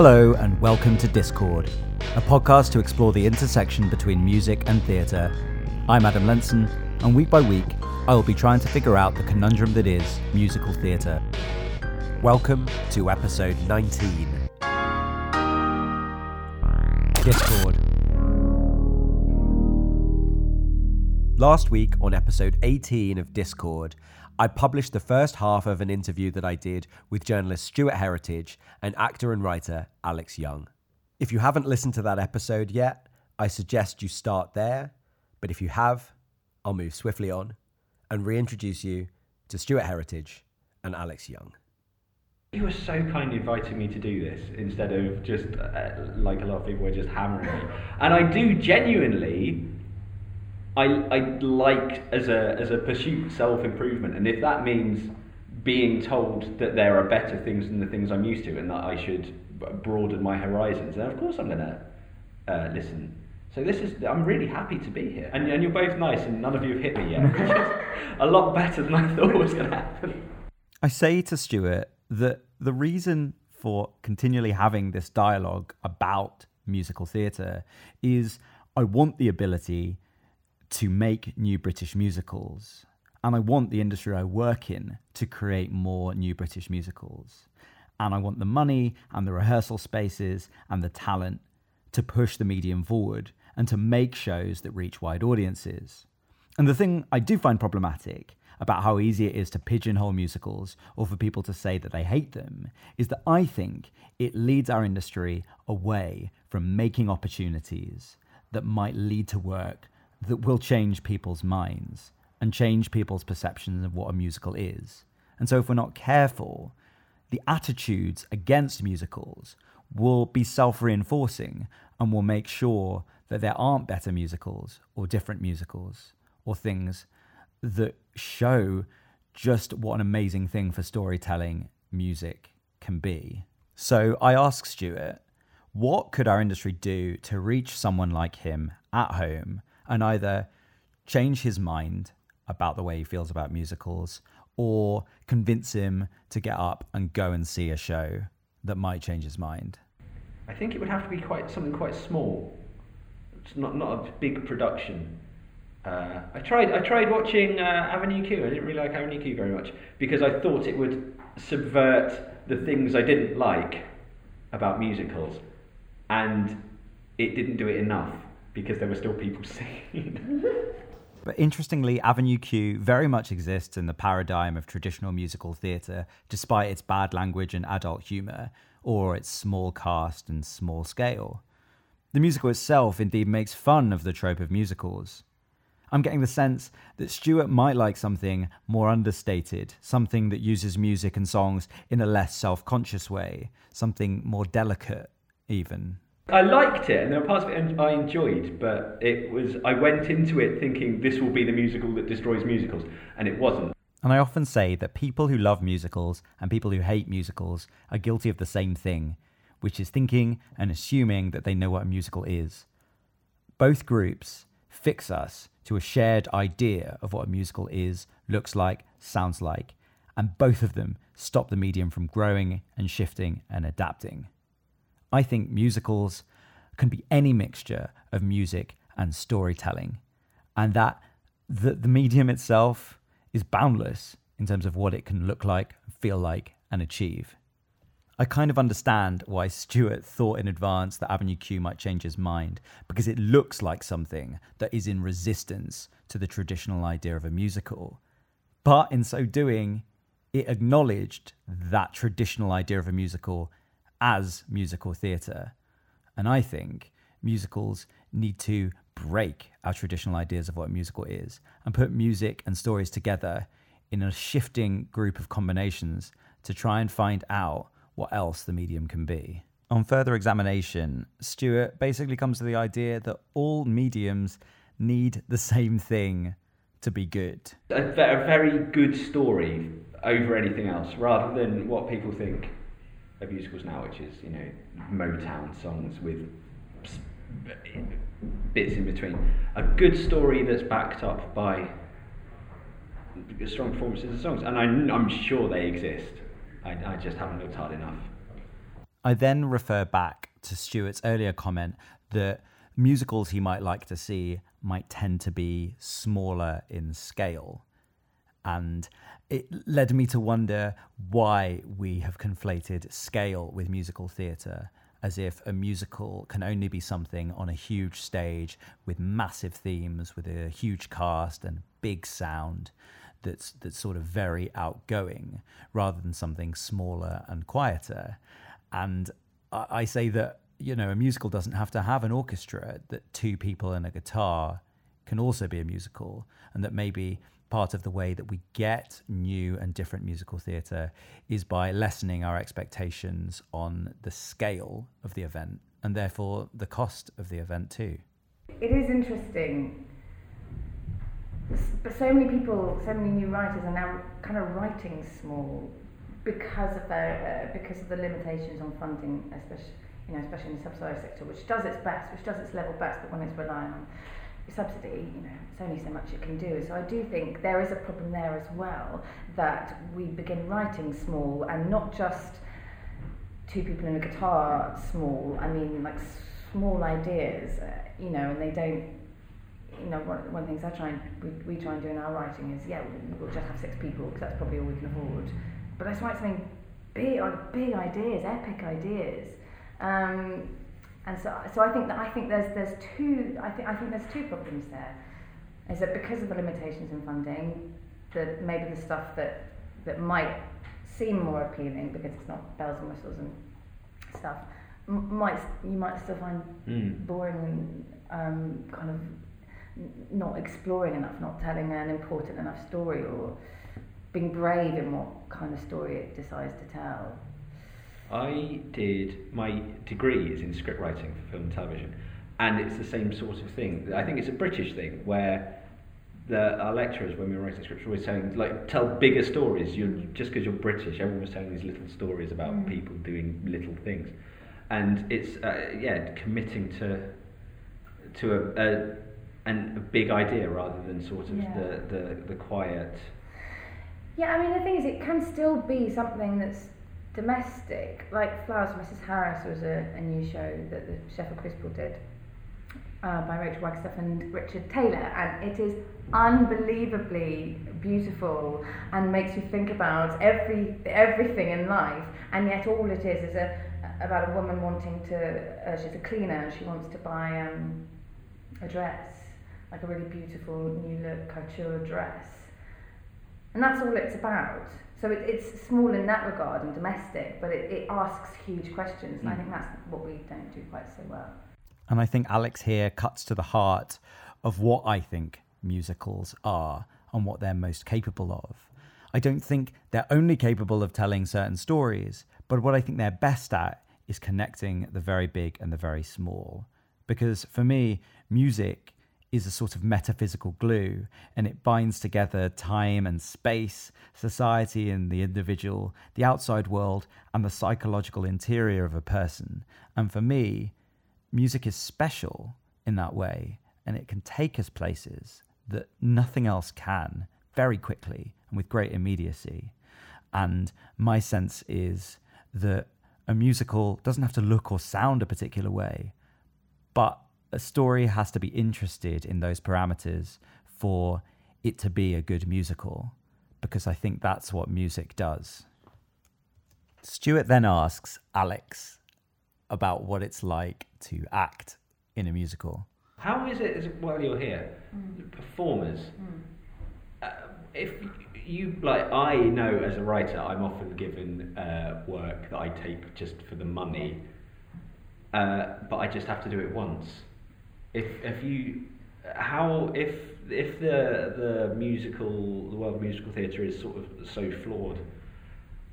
Hello, and welcome to Discord, a podcast to explore the intersection between music and theatre. I'm Adam Lenson, and week by week, I will be trying to figure out the conundrum that is musical theatre. Welcome to episode 19 Discord. Last week, on episode 18 of Discord, I published the first half of an interview that I did with journalist Stuart Heritage and actor and writer Alex Young. If you haven't listened to that episode yet, I suggest you start there, but if you have, I'll move swiftly on and reintroduce you to Stuart Heritage and Alex Young. You were so kind inviting me to do this instead of just uh, like a lot of people were just hammering me. And I do genuinely I, I like as a, as a pursuit self improvement, and if that means being told that there are better things than the things I'm used to, and that I should broaden my horizons, then of course I'm going to uh, listen. So this is I'm really happy to be here, and, and you're both nice, and none of you have hit me yet, a lot better than I thought was going to happen. I say to Stuart that the reason for continually having this dialogue about musical theatre is I want the ability to make new British musicals. And I want the industry I work in to create more new British musicals. And I want the money and the rehearsal spaces and the talent to push the medium forward and to make shows that reach wide audiences. And the thing I do find problematic about how easy it is to pigeonhole musicals or for people to say that they hate them is that I think it leads our industry away from making opportunities that might lead to work that will change people's minds and change people's perceptions of what a musical is. And so, if we're not careful, the attitudes against musicals will be self reinforcing and will make sure that there aren't better musicals or different musicals or things that show just what an amazing thing for storytelling music can be. So I asked Stuart, what could our industry do to reach someone like him at home and either change his mind about the way he feels about musicals or convince him to get up and go and see a show that might change his mind? I think it would have to be quite something quite small. It's not not a big production. Uh, I tried I tried watching uh, Avenue Q. I didn't really like Avenue Q very much because I thought it would subvert the things I didn't like about musicals, and it didn't do it enough because there were still people singing. But interestingly, Avenue Q very much exists in the paradigm of traditional musical theatre, despite its bad language and adult humour, or its small cast and small scale. The musical itself indeed makes fun of the trope of musicals. I'm getting the sense that Stuart might like something more understated, something that uses music and songs in a less self conscious way, something more delicate, even. I liked it, and there were parts of it I enjoyed, but it was I went into it thinking this will be the musical that destroys musicals, and it wasn't. And I often say that people who love musicals and people who hate musicals are guilty of the same thing, which is thinking and assuming that they know what a musical is. Both groups fix us to a shared idea of what a musical is, looks like, sounds like, and both of them stop the medium from growing and shifting and adapting. I think musicals can be any mixture of music and storytelling, and that the, the medium itself is boundless in terms of what it can look like, feel like, and achieve. I kind of understand why Stuart thought in advance that Avenue Q might change his mind, because it looks like something that is in resistance to the traditional idea of a musical. But in so doing, it acknowledged that traditional idea of a musical as musical theatre. And I think musicals need to break our traditional ideas of what musical is and put music and stories together in a shifting group of combinations to try and find out what else the medium can be. On further examination, Stuart basically comes to the idea that all mediums need the same thing to be good. A, a very good story over anything else, rather than what people think of musicals now, which is you know Motown songs with bits in between. A good story that's backed up by strong performances of songs, and I, am sure they exist. I, I just haven't looked hard enough. I then refer back to Stuart's earlier comment that musicals he might like to see might tend to be smaller in scale. And it led me to wonder why we have conflated scale with musical theatre, as if a musical can only be something on a huge stage with massive themes, with a huge cast and big sound that's that's sort of very outgoing, rather than something smaller and quieter. And I, I say that you know a musical doesn't have to have an orchestra; that two people and a guitar can also be a musical, and that maybe part of the way that we get new and different musical theatre is by lessening our expectations on the scale of the event and therefore the cost of the event too. It is interesting. But so many people, so many new writers are now kind of writing small because of their uh, because of the limitations on funding, especially you know, especially in the subsidised sector, which does its best, which does its level best, but when it's relying on subsidy, you know, it's only so much it can do. So I do think there is a problem there as well that we begin writing small and not just two people in a guitar small. I mean, like small ideas, uh, you know, and they don't. You know, one, one of the things I try and we, we try and do in our writing is yeah, we'll just have six people because that's probably all we can afford. But let's write something big, like big ideas, epic ideas. Um, and so, so I think that I think there's there's two I think I think there's two problems there. Is that because of the limitations in funding, that maybe the stuff that that might seem more appealing because it's not bells and whistles and stuff m- might you might still find mm. boring and um, kind of not exploring enough, not telling an important enough story, or being brave in what kind of story it decides to tell. I did my degree is in script writing for film and television, and it's the same sort of thing. I think it's a British thing where the, our lecturers, when we were writing scripts, were always saying like tell bigger stories. You're just because you're British, everyone was telling these little stories about mm. people doing little things, and it's uh, yeah committing to to a, a and a big idea rather than sort of yeah. the, the the quiet. Yeah, I mean the thing is, it can still be something that's domestic, like Flowers Mrs. Harris was a, a new show that the Sheffield Crucible did uh, by Rachel Wagstaff and Richard Taylor, and it is unbelievably beautiful and makes you think about every everything in life, and yet all it is is a about a woman wanting to. Uh, she's a cleaner she wants to buy um, a dress, like a really beautiful new look couture dress, and that's all it's about. So it, it's small in that regard and domestic, but it, it asks huge questions. And mm. I think that's what we don't do quite so well. And I think Alex here cuts to the heart of what I think musicals are and what they're most capable of. I don't think they're only capable of telling certain stories, but what I think they're best at is connecting the very big and the very small. Because for me, music is a sort of metaphysical glue and it binds together time and space, society and the individual, the outside world, and the psychological interior of a person. And for me, music is special in that way and it can take us places that nothing else can very quickly and with great immediacy. And my sense is that a musical doesn't have to look or sound a particular way, but a story has to be interested in those parameters for it to be a good musical, because I think that's what music does. Stuart then asks Alex about what it's like to act in a musical. How is it, while you're here, mm. performers? Mm. Uh, if you like, I know as a writer, I'm often given uh, work that I take just for the money, uh, but I just have to do it once if if you how if if the the musical the world of musical theatre is sort of so flawed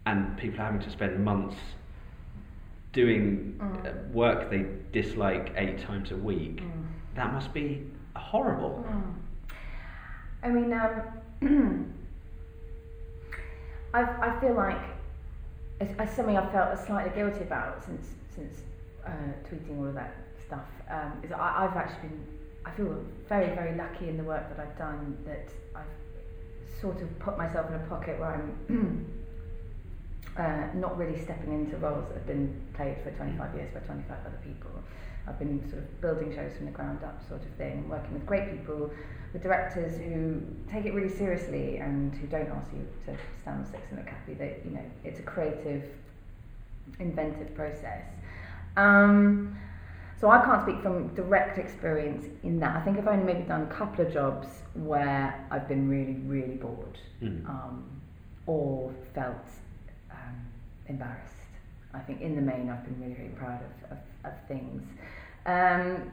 and people are having to spend months doing mm. work they dislike eight times a week mm. that must be horrible mm. i mean um, I, I feel like it's, it's something I've felt slightly guilty about since since uh, tweeting all of that stuff um, is I, I've actually been, I feel very, very lucky in the work that I've done that I've sort of put myself in a pocket where I'm uh, not really stepping into roles that have been played for 25 years by 25 other people. I've been sort of building shows from the ground up, sort of thing, working with great people, with directors who take it really seriously and who don't ask you to stand six in a cafe. That you know, it's a creative, inventive process. Um, so I can't speak from direct experience in that. I think I've only maybe done a couple of jobs where I've been really, really bored Mm. um, or felt um, embarrassed. I think in the main I've been really, really proud of, of, of things. Um,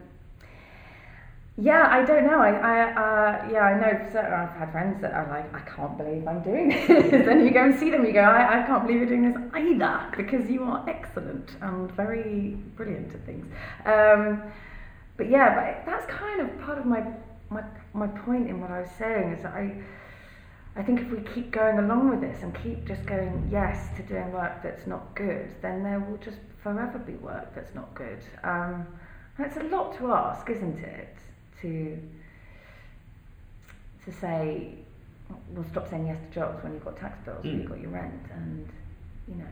yeah, I don't know. I, I uh, yeah, I know. So I've had friends that are like, I can't believe I'm doing this. and you go and see them, you go, I, I can't believe you're doing this either, because you are excellent and very brilliant at things. Um, but yeah, but that's kind of part of my my my point in what I was saying is that I. I think if we keep going along with this and keep just going yes to doing work that's not good, then there will just forever be work that's not good. Um, and it's a lot to ask, isn't it? To to say, well, stop saying yes to jobs when you've got tax bills, when Mm. you've got your rent, and you know.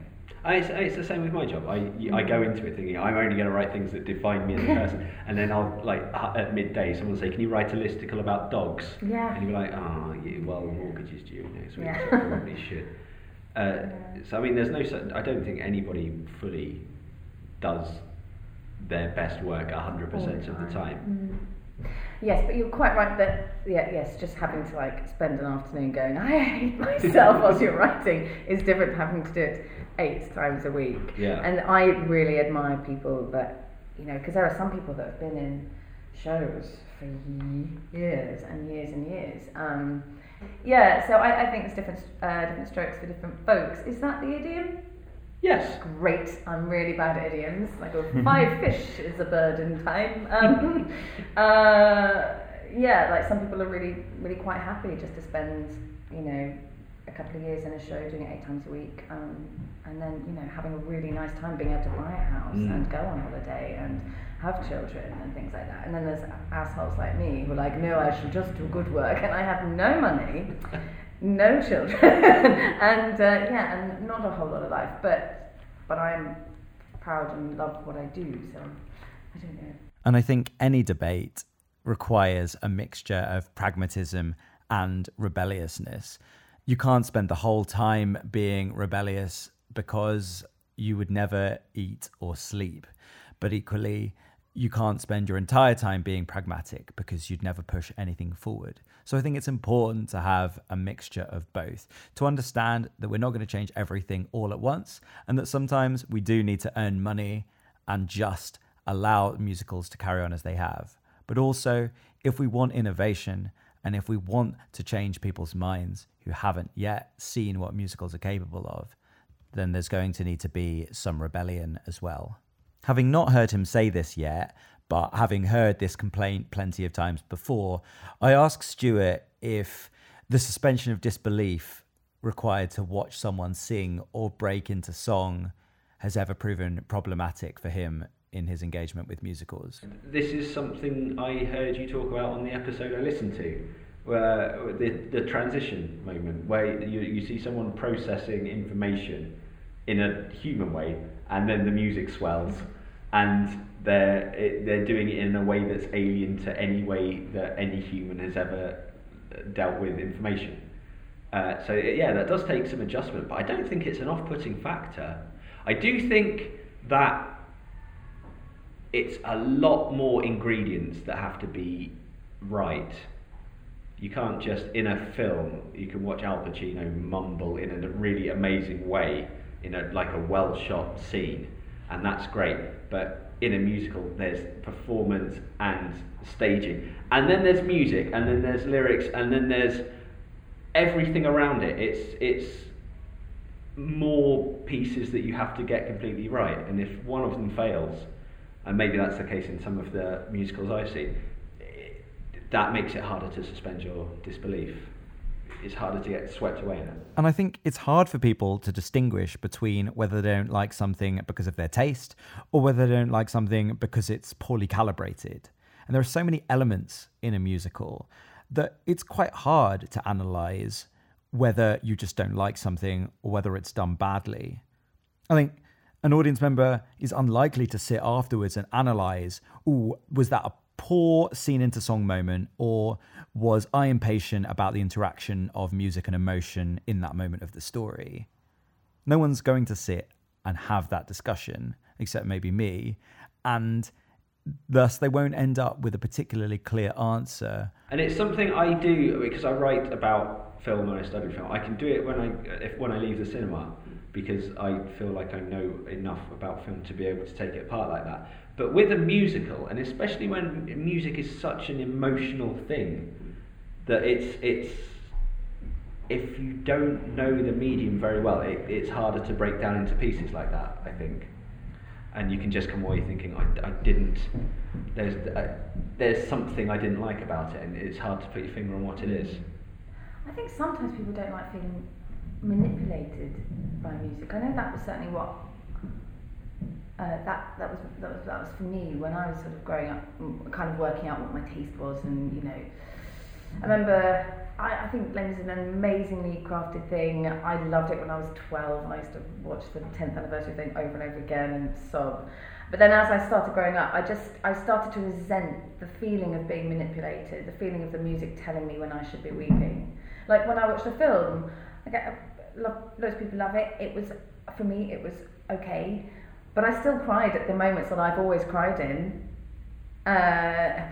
I, it's, it's the same with my job. I, I go into it thinking I'm only going to write things that define me as a person, and then I'll like at midday someone will say, "Can you write a listicle about dogs?" Yeah. And you're like, "Oh, yeah, well, the mortgage is due next week, Yeah. so probably should." Uh, so I mean, there's no. I don't think anybody fully does their best work 100% of the time. Mm. Yes, but you're quite right that yeah, yes, just having to like spend an afternoon going, I hate myself whilst you're writing is different to having to do it eight times a week. Yeah. And I really admire people that you know, because there are some people that have been in shows for years and years and years. Um, yeah, so I, I think there's different uh, different strokes for different folks. Is that the idiom? Yes. Great. I'm really bad at idioms. Like a five fish is a bird in time. Um, uh, yeah, like some people are really, really quite happy just to spend, you know, a couple of years in a show doing it eight times a week, um, and then you know having a really nice time being able to buy a house Mm. and go on holiday and have children and things like that. And then there's assholes like me who are like, no, I should just do good work, and I have no money no children, and uh, yeah, and not a whole lot of life. But but I'm proud and love what I do. So I don't know. And I think any debate requires a mixture of pragmatism and rebelliousness. You can't spend the whole time being rebellious because you would never eat or sleep. But equally, you can't spend your entire time being pragmatic because you'd never push anything forward. So I think it's important to have a mixture of both to understand that we're not going to change everything all at once and that sometimes we do need to earn money and just allow musicals to carry on as they have. But also, if we want innovation and if we want to change people's minds who haven't yet seen what musicals are capable of, then there's going to need to be some rebellion as well. Having not heard him say this yet, but having heard this complaint plenty of times before, I asked Stuart if the suspension of disbelief required to watch someone sing or break into song has ever proven problematic for him in his engagement with musicals. This is something I heard you talk about on the episode I listened to, where uh, the, the transition moment, where you, you see someone processing information in a human way, and then the music swells, and they're it, they're doing it in a way that's alien to any way that any human has ever dealt with information. Uh, so yeah, that does take some adjustment, but I don't think it's an off-putting factor. I do think that it's a lot more ingredients that have to be right. You can't just in a film. You can watch Al Pacino mumble in a really amazing way in a like a well shot scene, and that's great. But in a musical, there's performance and staging, and then there's music, and then there's lyrics, and then there's everything around it. It's it's more pieces that you have to get completely right, and if one of them fails, and maybe that's the case in some of the musicals I've seen, that makes it harder to suspend your disbelief. It's harder to get swept away in it. And I think it's hard for people to distinguish between whether they don't like something because of their taste or whether they don't like something because it's poorly calibrated. And there are so many elements in a musical that it's quite hard to analyze whether you just don't like something or whether it's done badly. I think an audience member is unlikely to sit afterwards and analyze, oh, was that a poor scene into song moment or was I impatient about the interaction of music and emotion in that moment of the story? No one's going to sit and have that discussion, except maybe me. And thus, they won't end up with a particularly clear answer. And it's something I do because I write about film and I study film. I can do it when I if when I leave the cinema because I feel like I know enough about film to be able to take it apart like that. But with a musical, and especially when music is such an emotional thing, that it's it's if you don't know the medium very well, it, it's harder to break down into pieces like that. I think, and you can just come away thinking, I, I didn't. There's uh, there's something I didn't like about it, and it's hard to put your finger on what it is. I think sometimes people don't like feeling manipulated by music. I know that was certainly what uh, that that was that was that was for me when I was sort of growing up, kind of working out what my taste was, and you know, I remember. I, I think Les is an amazingly crafted thing. I loved it when I was 12 and I used to watch the 10th anniversary thing over and over again and sob. But then as I started growing up, I just I started to resent the feeling of being manipulated, the feeling of the music telling me when I should be weeping. Like when I watched the film, I get love, loads of people love it. It was for me, it was okay, but I still cried at the moments that I've always cried in. Uh,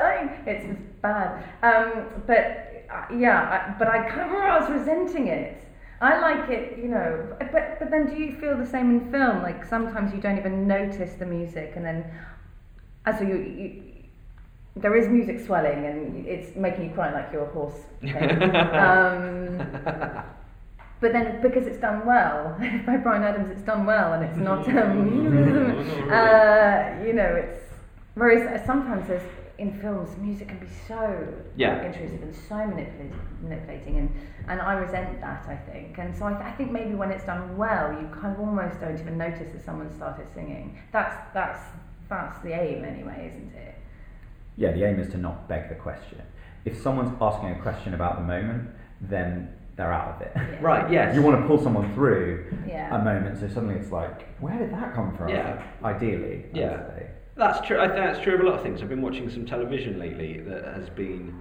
time. It's, it's bad. Um, but uh, yeah, I, but I kind of I was resenting it. I like it, you know. But but then, do you feel the same in film? Like sometimes you don't even notice the music, and then as so you, you there is music swelling, and it's making you cry like you're a horse. um, but then because it's done well by Bryan Adams, it's done well, and it's not, um, uh, you know, it's whereas sometimes there's in films music can be so yeah. intrusive and so manipulating, manipulating, and and I resent that I think, and so I, th- I think maybe when it's done well, you kind of almost don't even notice that someone started singing. That's that's that's the aim anyway, isn't it? Yeah, the aim is to not beg the question. If someone's asking a question about the moment, then they're out of it. Yeah. Right, yes. You want to pull someone through Yeah. a moment, so suddenly it's like, where did that come from? Yeah. Ideally, I Yeah. would say. That's true. I think that's true of a lot of things. I've been watching some television lately that has been.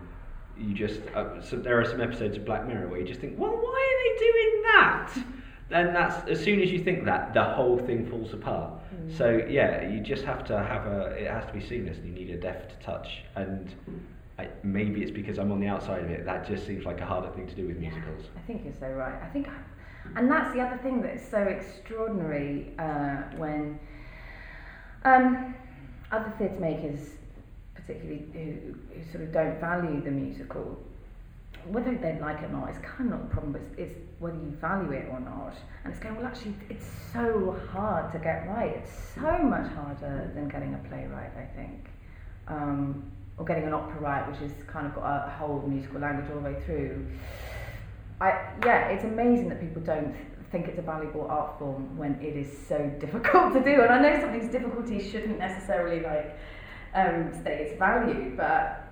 You just uh, so there are some episodes of Black Mirror where you just think, well, why are they doing that? Then that's as soon as you think that, the whole thing falls apart. So yeah, you just have to have a. It has to be seamless, and you need a deft touch. And I, maybe it's because I'm on the outside of it. That just seems like a harder thing to do with musicals. I think you're so right. I think, and that's the other thing that's so extraordinary uh, when um, other theatre makers, particularly who, who sort of don't value the musical, whether they like it or not, it's kind of not the problem. It's, it's whether you value it or not. And it's going well. Actually, it's so hard to get right. It's so much harder than getting a play right. I think. Um, or getting an opera right, which has kind of got a whole musical language all the way through. I yeah, it's amazing that people don't think it's a valuable art form when it is so difficult to do. And I know something's difficulty shouldn't necessarily like um, state its value, but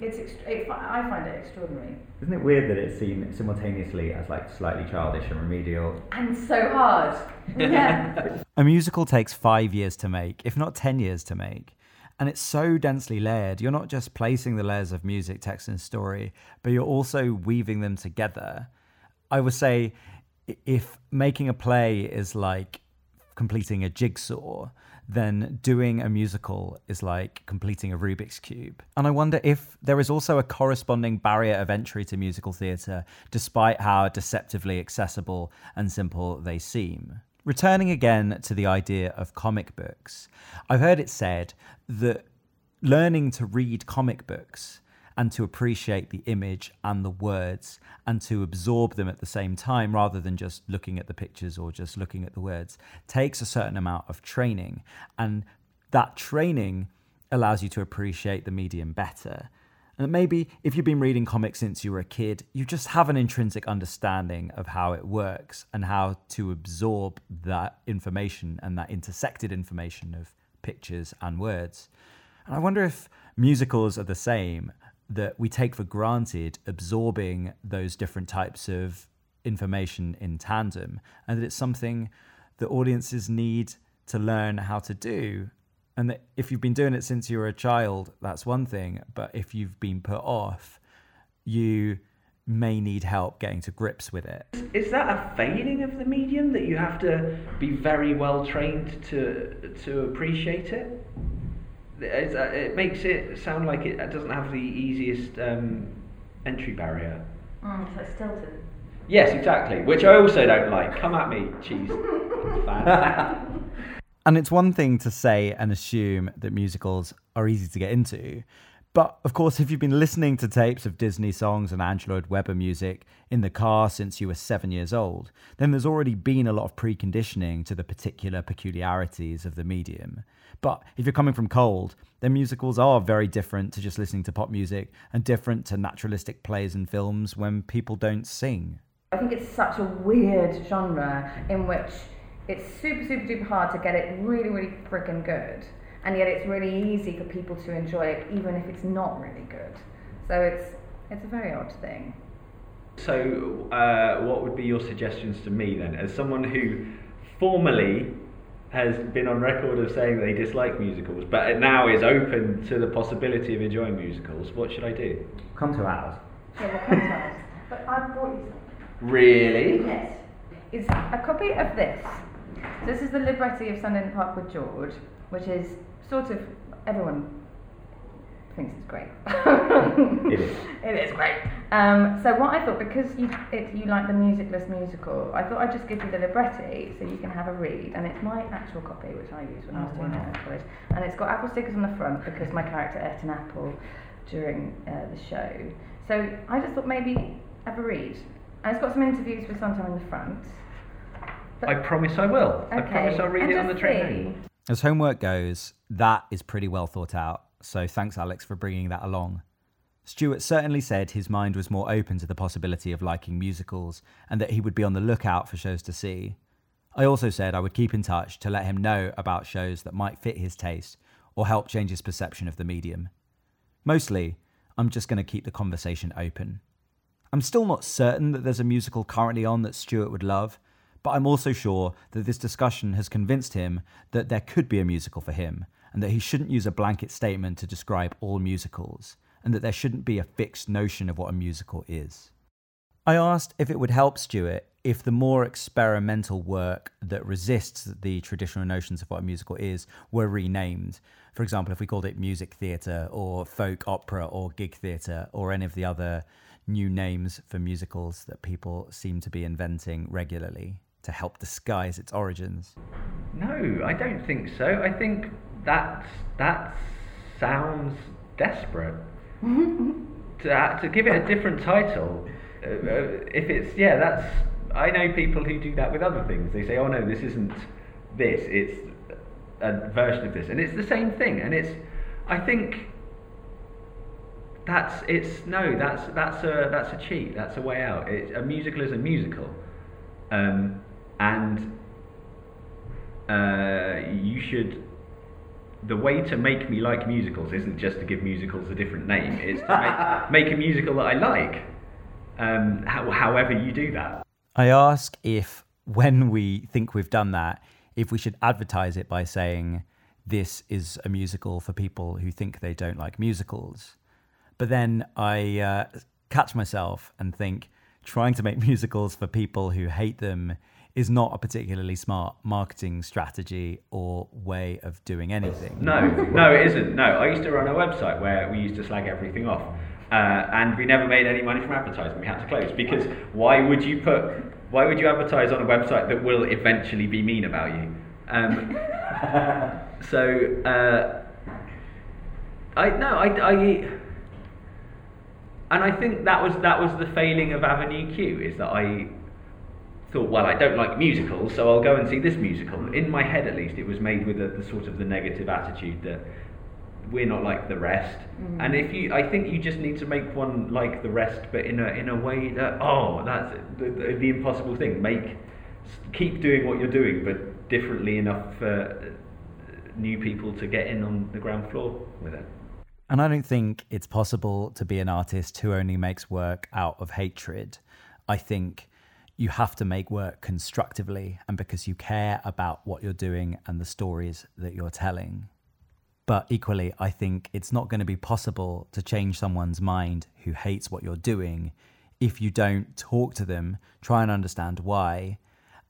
it's ext- it, I find it extraordinary Isn't it weird that it's seen simultaneously as like slightly childish and remedial? and so hard. Yeah. A musical takes five years to make, if not 10 years to make. And it's so densely layered. You're not just placing the layers of music, text, and story, but you're also weaving them together. I would say if making a play is like completing a jigsaw, then doing a musical is like completing a Rubik's Cube. And I wonder if there is also a corresponding barrier of entry to musical theatre, despite how deceptively accessible and simple they seem. Returning again to the idea of comic books, I've heard it said that learning to read comic books and to appreciate the image and the words and to absorb them at the same time rather than just looking at the pictures or just looking at the words takes a certain amount of training. And that training allows you to appreciate the medium better. And maybe if you've been reading comics since you were a kid, you just have an intrinsic understanding of how it works and how to absorb that information and that intersected information of pictures and words. And I wonder if musicals are the same, that we take for granted absorbing those different types of information in tandem, and that it's something that audiences need to learn how to do. And that if you've been doing it since you were a child, that's one thing. But if you've been put off, you may need help getting to grips with it. Is that a failing of the medium that you have to be very well trained to to appreciate it? It's, it makes it sound like it doesn't have the easiest um, entry barrier. Mm, so Stilton. Yes, exactly. Which I also don't like. Come at me, cheese fan. And it's one thing to say and assume that musicals are easy to get into. But of course, if you've been listening to tapes of Disney songs and Andrew Lloyd Webber music in the car since you were seven years old, then there's already been a lot of preconditioning to the particular peculiarities of the medium. But if you're coming from cold, then musicals are very different to just listening to pop music and different to naturalistic plays and films when people don't sing. I think it's such a weird genre in which it's super, super, super hard to get it really, really freaking good. And yet it's really easy for people to enjoy it even if it's not really good. So it's, it's a very odd thing. So, uh, what would be your suggestions to me then, as someone who formally has been on record of saying that they dislike musicals, but now is open to the possibility of enjoying musicals? What should I do? Come to ours. Yeah, well, come to us. But I've brought you something. Really? Yes. Is a copy of this. This is the libretti of Sunday in the Park with George, which is sort of everyone thinks it's great. It is. It is great. Um, so what I thought, because you it, you like the musicless musical, I thought I'd just give you the libretti so you can have a read. And it's my actual copy, which I used when I was Oh, doing wow. it at college. And it's got apple stickers on the front because my character ate an apple during uh, the show. So I just thought maybe have a read. And it's got some interviews with Sondheim in the front. I promise I will. I promise I'll read and it on the train see. home. As homework goes, that is pretty well thought out. So thanks, Alex, for bringing that along. Stuart certainly said his mind was more open to the possibility of liking musicals and that he would be on the lookout for shows to see. I also said I would keep in touch to let him know about shows that might fit his taste or help change his perception of the medium. Mostly, I'm just going to keep the conversation open. I'm still not certain that there's a musical currently on that Stuart would love, but I'm also sure that this discussion has convinced him that there could be a musical for him and that he shouldn't use a blanket statement to describe all musicals and that there shouldn't be a fixed notion of what a musical is. I asked if it would help Stuart if the more experimental work that resists the traditional notions of what a musical is were renamed. For example, if we called it music theatre or folk opera or gig theatre or any of the other new names for musicals that people seem to be inventing regularly to help disguise its origins. No, I don't think so. I think that that sounds desperate. to to give it a different title, uh, uh, if it's yeah, that's I know people who do that with other things. They say, oh no, this isn't this. It's a version of this, and it's the same thing. And it's I think that's it's no, that's that's a that's a cheat. That's a way out. It's, a musical is a musical, um, and uh, you should. The way to make me like musicals isn't just to give musicals a different name. It's to make, make a musical that I like. Um, how, however you do that. I ask if, when we think we've done that, if we should advertise it by saying, this is a musical for people who think they don't like musicals. But then I uh, catch myself and think, trying to make musicals for people who hate them is not a particularly smart marketing strategy or way of doing anything. No, no, it isn't. No, I used to run a website where we used to slag everything off, uh, and we never made any money from advertising. We had to close because why would you put? Why would you advertise on a website that will eventually be mean about you? Um, so, uh, I no, I, I, and I think that was that was the failing of Avenue Q is that I thought, well, I don't like musicals, so I'll go and see this musical. In my head, at least, it was made with a, the sort of the negative attitude that we're not like the rest. Mm-hmm. And if you, I think you just need to make one like the rest, but in a in a way that oh, that's the, the, the impossible thing. Make keep doing what you're doing, but differently enough for uh, new people to get in on the ground floor with it. And I don't think it's possible to be an artist who only makes work out of hatred. I think you have to make work constructively and because you care about what you're doing and the stories that you're telling. But equally, I think it's not going to be possible to change someone's mind who hates what you're doing if you don't talk to them, try and understand why,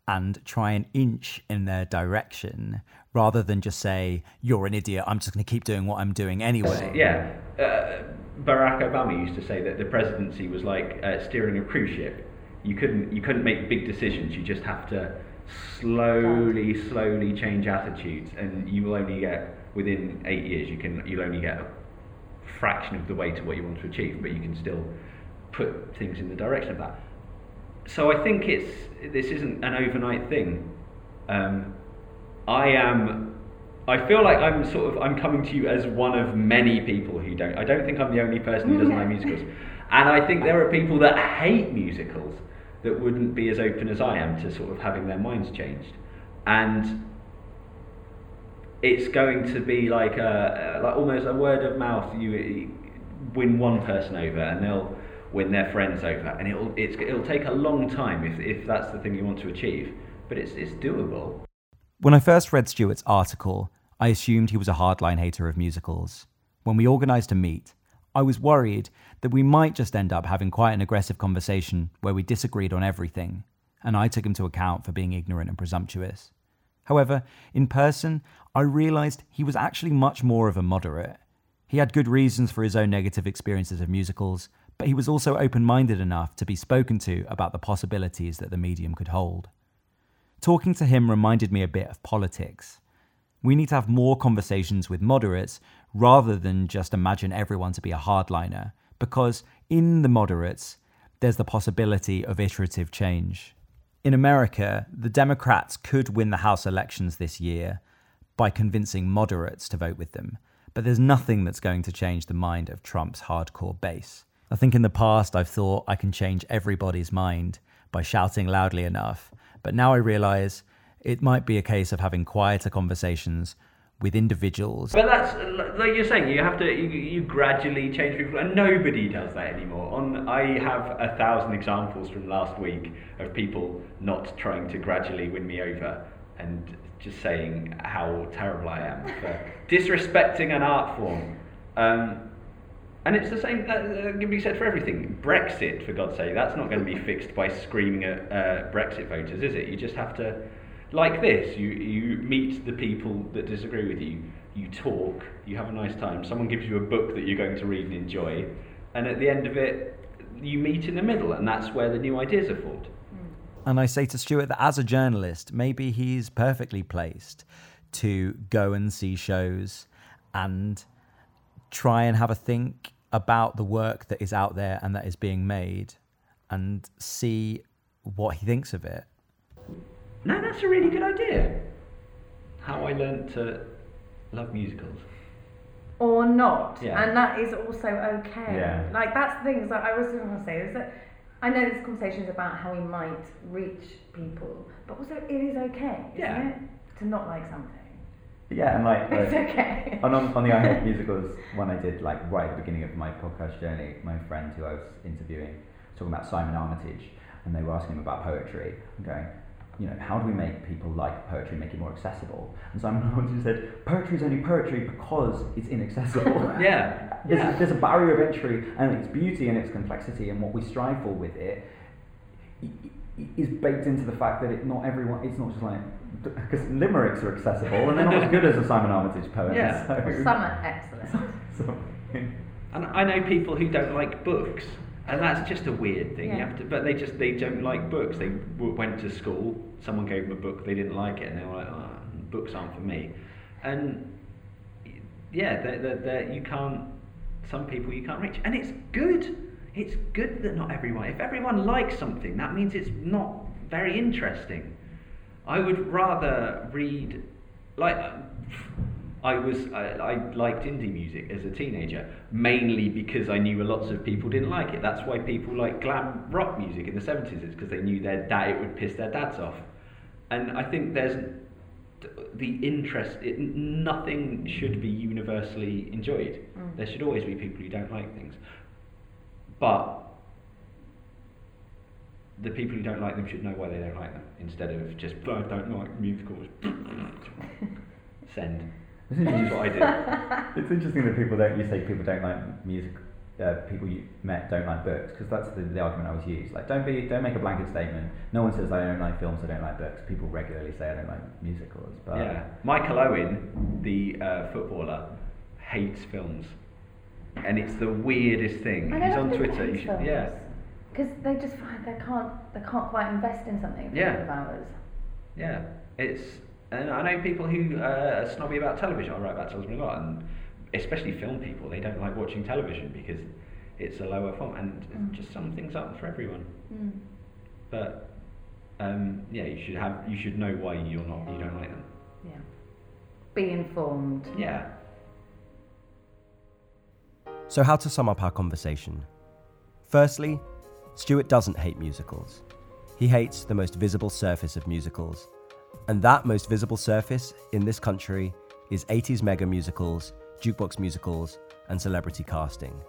and try and inch in their direction rather than just say, You're an idiot, I'm just going to keep doing what I'm doing anyway. Yeah. Uh, Barack Obama used to say that the presidency was like uh, steering a cruise ship. You couldn't, you couldn't make big decisions, you just have to slowly, slowly change attitudes, and you will only get within eight years. You can you'll only get a fraction of the way to what you want to achieve, but you can still put things in the direction of that. So I think it's this isn't an overnight thing. Um, I am. I feel like I'm sort of I'm coming to you as one of many people who don't. I don't think I'm the only person who doesn't like musicals, and I think there are people that hate musicals that wouldn't be as open as I am to sort of having their minds changed, and it's going to be like a like almost a word of mouth. You win one person over, and they'll win their friends over, and it'll it's, it'll take a long time if if that's the thing you want to achieve, but it's it's doable. When I first read Stuart's article, I assumed he was a hardline hater of musicals. When we organised to meet, I was worried that we might just end up having quite an aggressive conversation where we disagreed on everything, and I took him to account for being ignorant and presumptuous. However, in person, I realised he was actually much more of a moderate. He had good reasons for his own negative experiences of musicals, but he was also open minded enough to be spoken to about the possibilities that the medium could hold. Talking to him reminded me a bit of politics. We need to have more conversations with moderates rather than just imagine everyone to be a hardliner, because in the moderates, there's the possibility of iterative change. In America, the Democrats could win the House elections this year by convincing moderates to vote with them, but there's nothing that's going to change the mind of Trump's hardcore base. I think in the past I've thought I can change everybody's mind by shouting loudly enough, but now I realize it might be a case of having quieter conversations with individuals. But that's like you're saying, you have to you, you, gradually change people, and nobody does that anymore. On I have a thousand examples from last week of people not trying to gradually win me over and just saying how terrible I am for disrespecting an art form. Um, and it's the same that, that can be said for everything. Brexit, for God's sake, that's not going to be fixed by screaming at uh, Brexit voters, is it? You just have to like this, you, you meet the people that disagree with you, you talk, you have a nice time, someone gives you a book that you're going to read and enjoy, and at the end of it, you meet in the middle, and that's where the new ideas are formed. Mm. And I say to Stuart that as a journalist, maybe he's perfectly placed to go and see shows and try and have a think about the work that is out there and that is being made and see what he thinks of it no, that's a really good idea. How I learned to love musicals. Or not, Yeah. and that is also okay. Yeah. Like that's the thing, that I was going to say is that I know this conversation is about how we might reach people, but also it is okay, isn't Yeah. it, to not like something. Yeah, and like, It's like okay. on, on, on the I Hate Musicals, when I did like right at the beginning of my podcast journey, my friend who I was interviewing was talking about Simon Armitage, and they were asking him about poetry. I'm going, you know, how do we make people like poetry, make it more accessible? And Simon Armitage said, poetry is only poetry because it's inaccessible. Yeah. there's, yeah. A, there's a barrier of entry, and its beauty and its complexity, and what we strive for with it i- i- is baked into the fact that it not everyone. It's not just like because limericks are accessible, and they're not as good as a Simon Armitage poem. Yeah. So, some are excellent. so- And I know people who don't like books, and that's just a weird thing. You have to, but they just they don't like books. They w- went to school, someone gave them a book, they didn't like it, and they were like, oh, "Books aren't for me." And yeah, they're, they're, they're, you can't. Some people you can't reach, and it's good. It's good that not everyone. If everyone likes something, that means it's not very interesting. I would rather read, like, I was, I, I liked indie music as a teenager, mainly because I knew lots of people didn't like it. That's why people like glam rock music in the 70s, it's because they knew their dad, it would piss their dads off. And I think there's, the interest. It, nothing should be universally enjoyed. Mm. There should always be people who don't like things, but the people who don't like them should know why they don't like them instead of just I don't like musicals. Send. It's is interesting, what I do. it's interesting that people don't. You say people don't like music. Uh, people you met don't like books because that's the, the argument I always use. Like, don't be, don't make a blanket statement. No one says I don't like films, I don't like books. People regularly say I don't like musicals, but Yeah, Michael Owen, the uh, footballer, hates films, and it's the weirdest thing. I He's on Twitter. You should, films. yeah, Because they just find they can't they can't quite invest in something for Yeah. of hours. yeah. It's and I know people who uh, are snobby about television. I write about television a lot, and especially film people. They don't like watching television because it's a lower form, and Mm. just some things aren't for everyone. Mm. But um, yeah, you should have you should know why you're not you don't like them. Yeah. Be informed. Yeah. So, how to sum up our conversation? Firstly, Stuart doesn't hate musicals. He hates the most visible surface of musicals. And that most visible surface in this country is 80s mega musicals, jukebox musicals, and celebrity casting.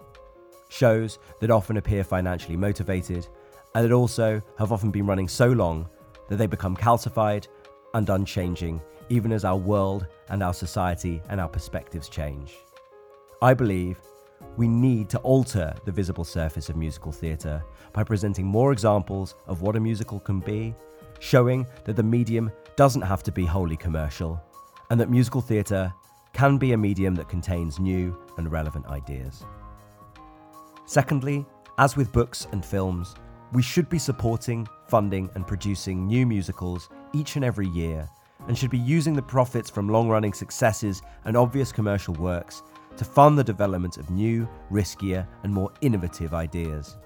Shows that often appear financially motivated and that also have often been running so long that they become calcified and unchanging even as our world and our society and our perspectives change. I believe we need to alter the visible surface of musical theatre by presenting more examples of what a musical can be, showing that the medium doesn't have to be wholly commercial, and that musical theatre can be a medium that contains new and relevant ideas. Secondly, as with books and films, we should be supporting, funding, and producing new musicals each and every year, and should be using the profits from long running successes and obvious commercial works to fund the development of new, riskier, and more innovative ideas.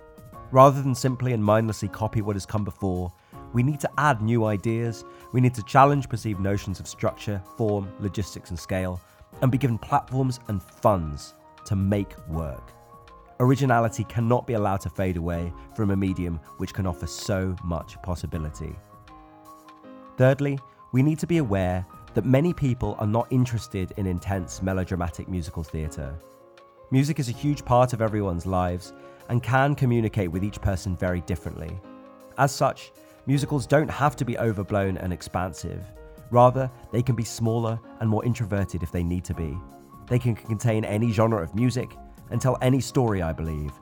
Rather than simply and mindlessly copy what has come before, we need to add new ideas, we need to challenge perceived notions of structure, form, logistics, and scale, and be given platforms and funds to make work. Originality cannot be allowed to fade away from a medium which can offer so much possibility. Thirdly, we need to be aware that many people are not interested in intense melodramatic musical theatre. Music is a huge part of everyone's lives and can communicate with each person very differently. As such, musicals don't have to be overblown and expansive. Rather, they can be smaller and more introverted if they need to be. They can contain any genre of music and tell any story, I believe.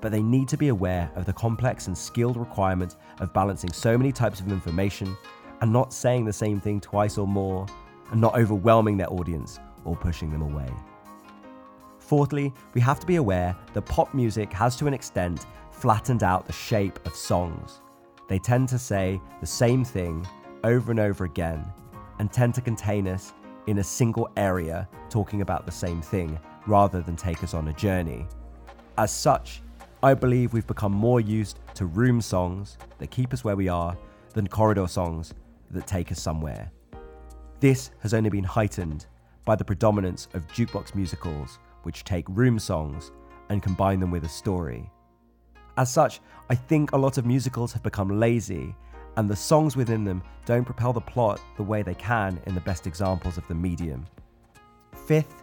But they need to be aware of the complex and skilled requirement of balancing so many types of information and not saying the same thing twice or more, and not overwhelming their audience or pushing them away. Fourthly, we have to be aware that pop music has to an extent flattened out the shape of songs. They tend to say the same thing over and over again and tend to contain us in a single area talking about the same thing rather than take us on a journey. As such, I believe we've become more used to room songs that keep us where we are than corridor songs that take us somewhere. This has only been heightened by the predominance of jukebox musicals, which take room songs and combine them with a story. As such, I think a lot of musicals have become lazy, and the songs within them don't propel the plot the way they can in the best examples of the medium. Fifth,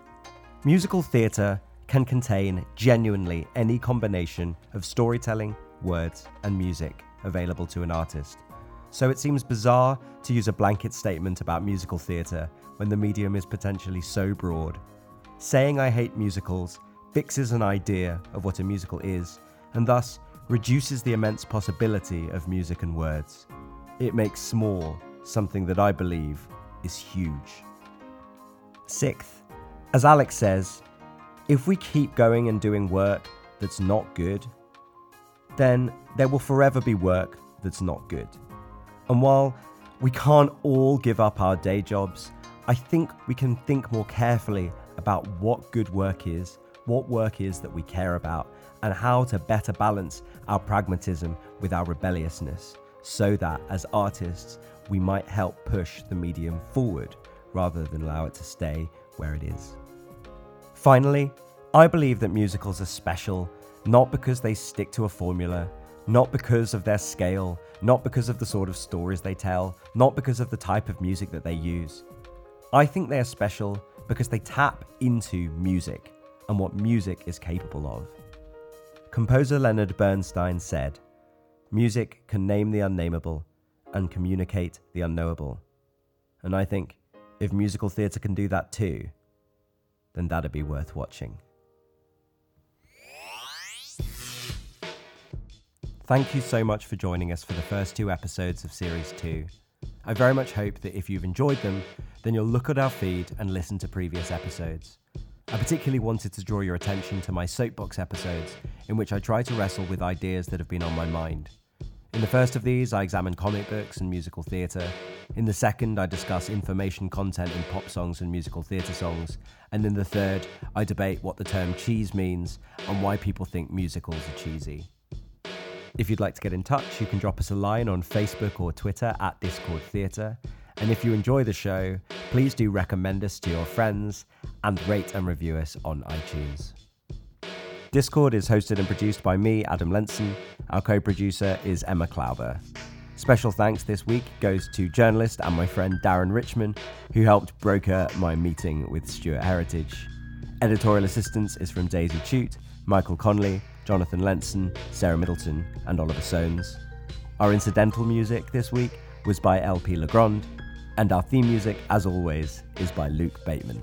musical theatre can contain genuinely any combination of storytelling, words, and music available to an artist. So it seems bizarre to use a blanket statement about musical theatre when the medium is potentially so broad. Saying I hate musicals fixes an idea of what a musical is, and thus reduces the immense possibility of music and words. It makes small something that I believe is huge. Sixth, as Alex says, if we keep going and doing work that's not good, then there will forever be work that's not good. And while we can't all give up our day jobs, I think we can think more carefully about what good work is, what work is that we care about, and how to better balance our pragmatism with our rebelliousness so that as artists we might help push the medium forward rather than allow it to stay where it is. Finally, I believe that musicals are special not because they stick to a formula, not because of their scale, not because of the sort of stories they tell, not because of the type of music that they use, I think they are special because they tap into music and what music is capable of. Composer Leonard Bernstein said, Music can name the unnameable and communicate the unknowable. And I think if musical theatre can do that too, then that'd be worth watching. Thank you so much for joining us for the first two episodes of Series 2. I very much hope that if you've enjoyed them, then you'll look at our feed and listen to previous episodes. I particularly wanted to draw your attention to my soapbox episodes, in which I try to wrestle with ideas that have been on my mind. In the first of these, I examine comic books and musical theatre. In the second, I discuss information content in pop songs and musical theatre songs. And in the third, I debate what the term cheese means and why people think musicals are cheesy. If you'd like to get in touch, you can drop us a line on Facebook or Twitter at Discord Theatre. And if you enjoy the show, please do recommend us to your friends and rate and review us on iTunes. Discord is hosted and produced by me, Adam Lenson. Our co producer is Emma Klauber. Special thanks this week goes to journalist and my friend Darren Richman, who helped broker my meeting with Stuart Heritage. Editorial assistance is from Daisy Chute, Michael Conley, Jonathan Lenson, Sarah Middleton, and Oliver Soanes. Our incidental music this week was by LP Legrand, and our theme music, as always, is by Luke Bateman.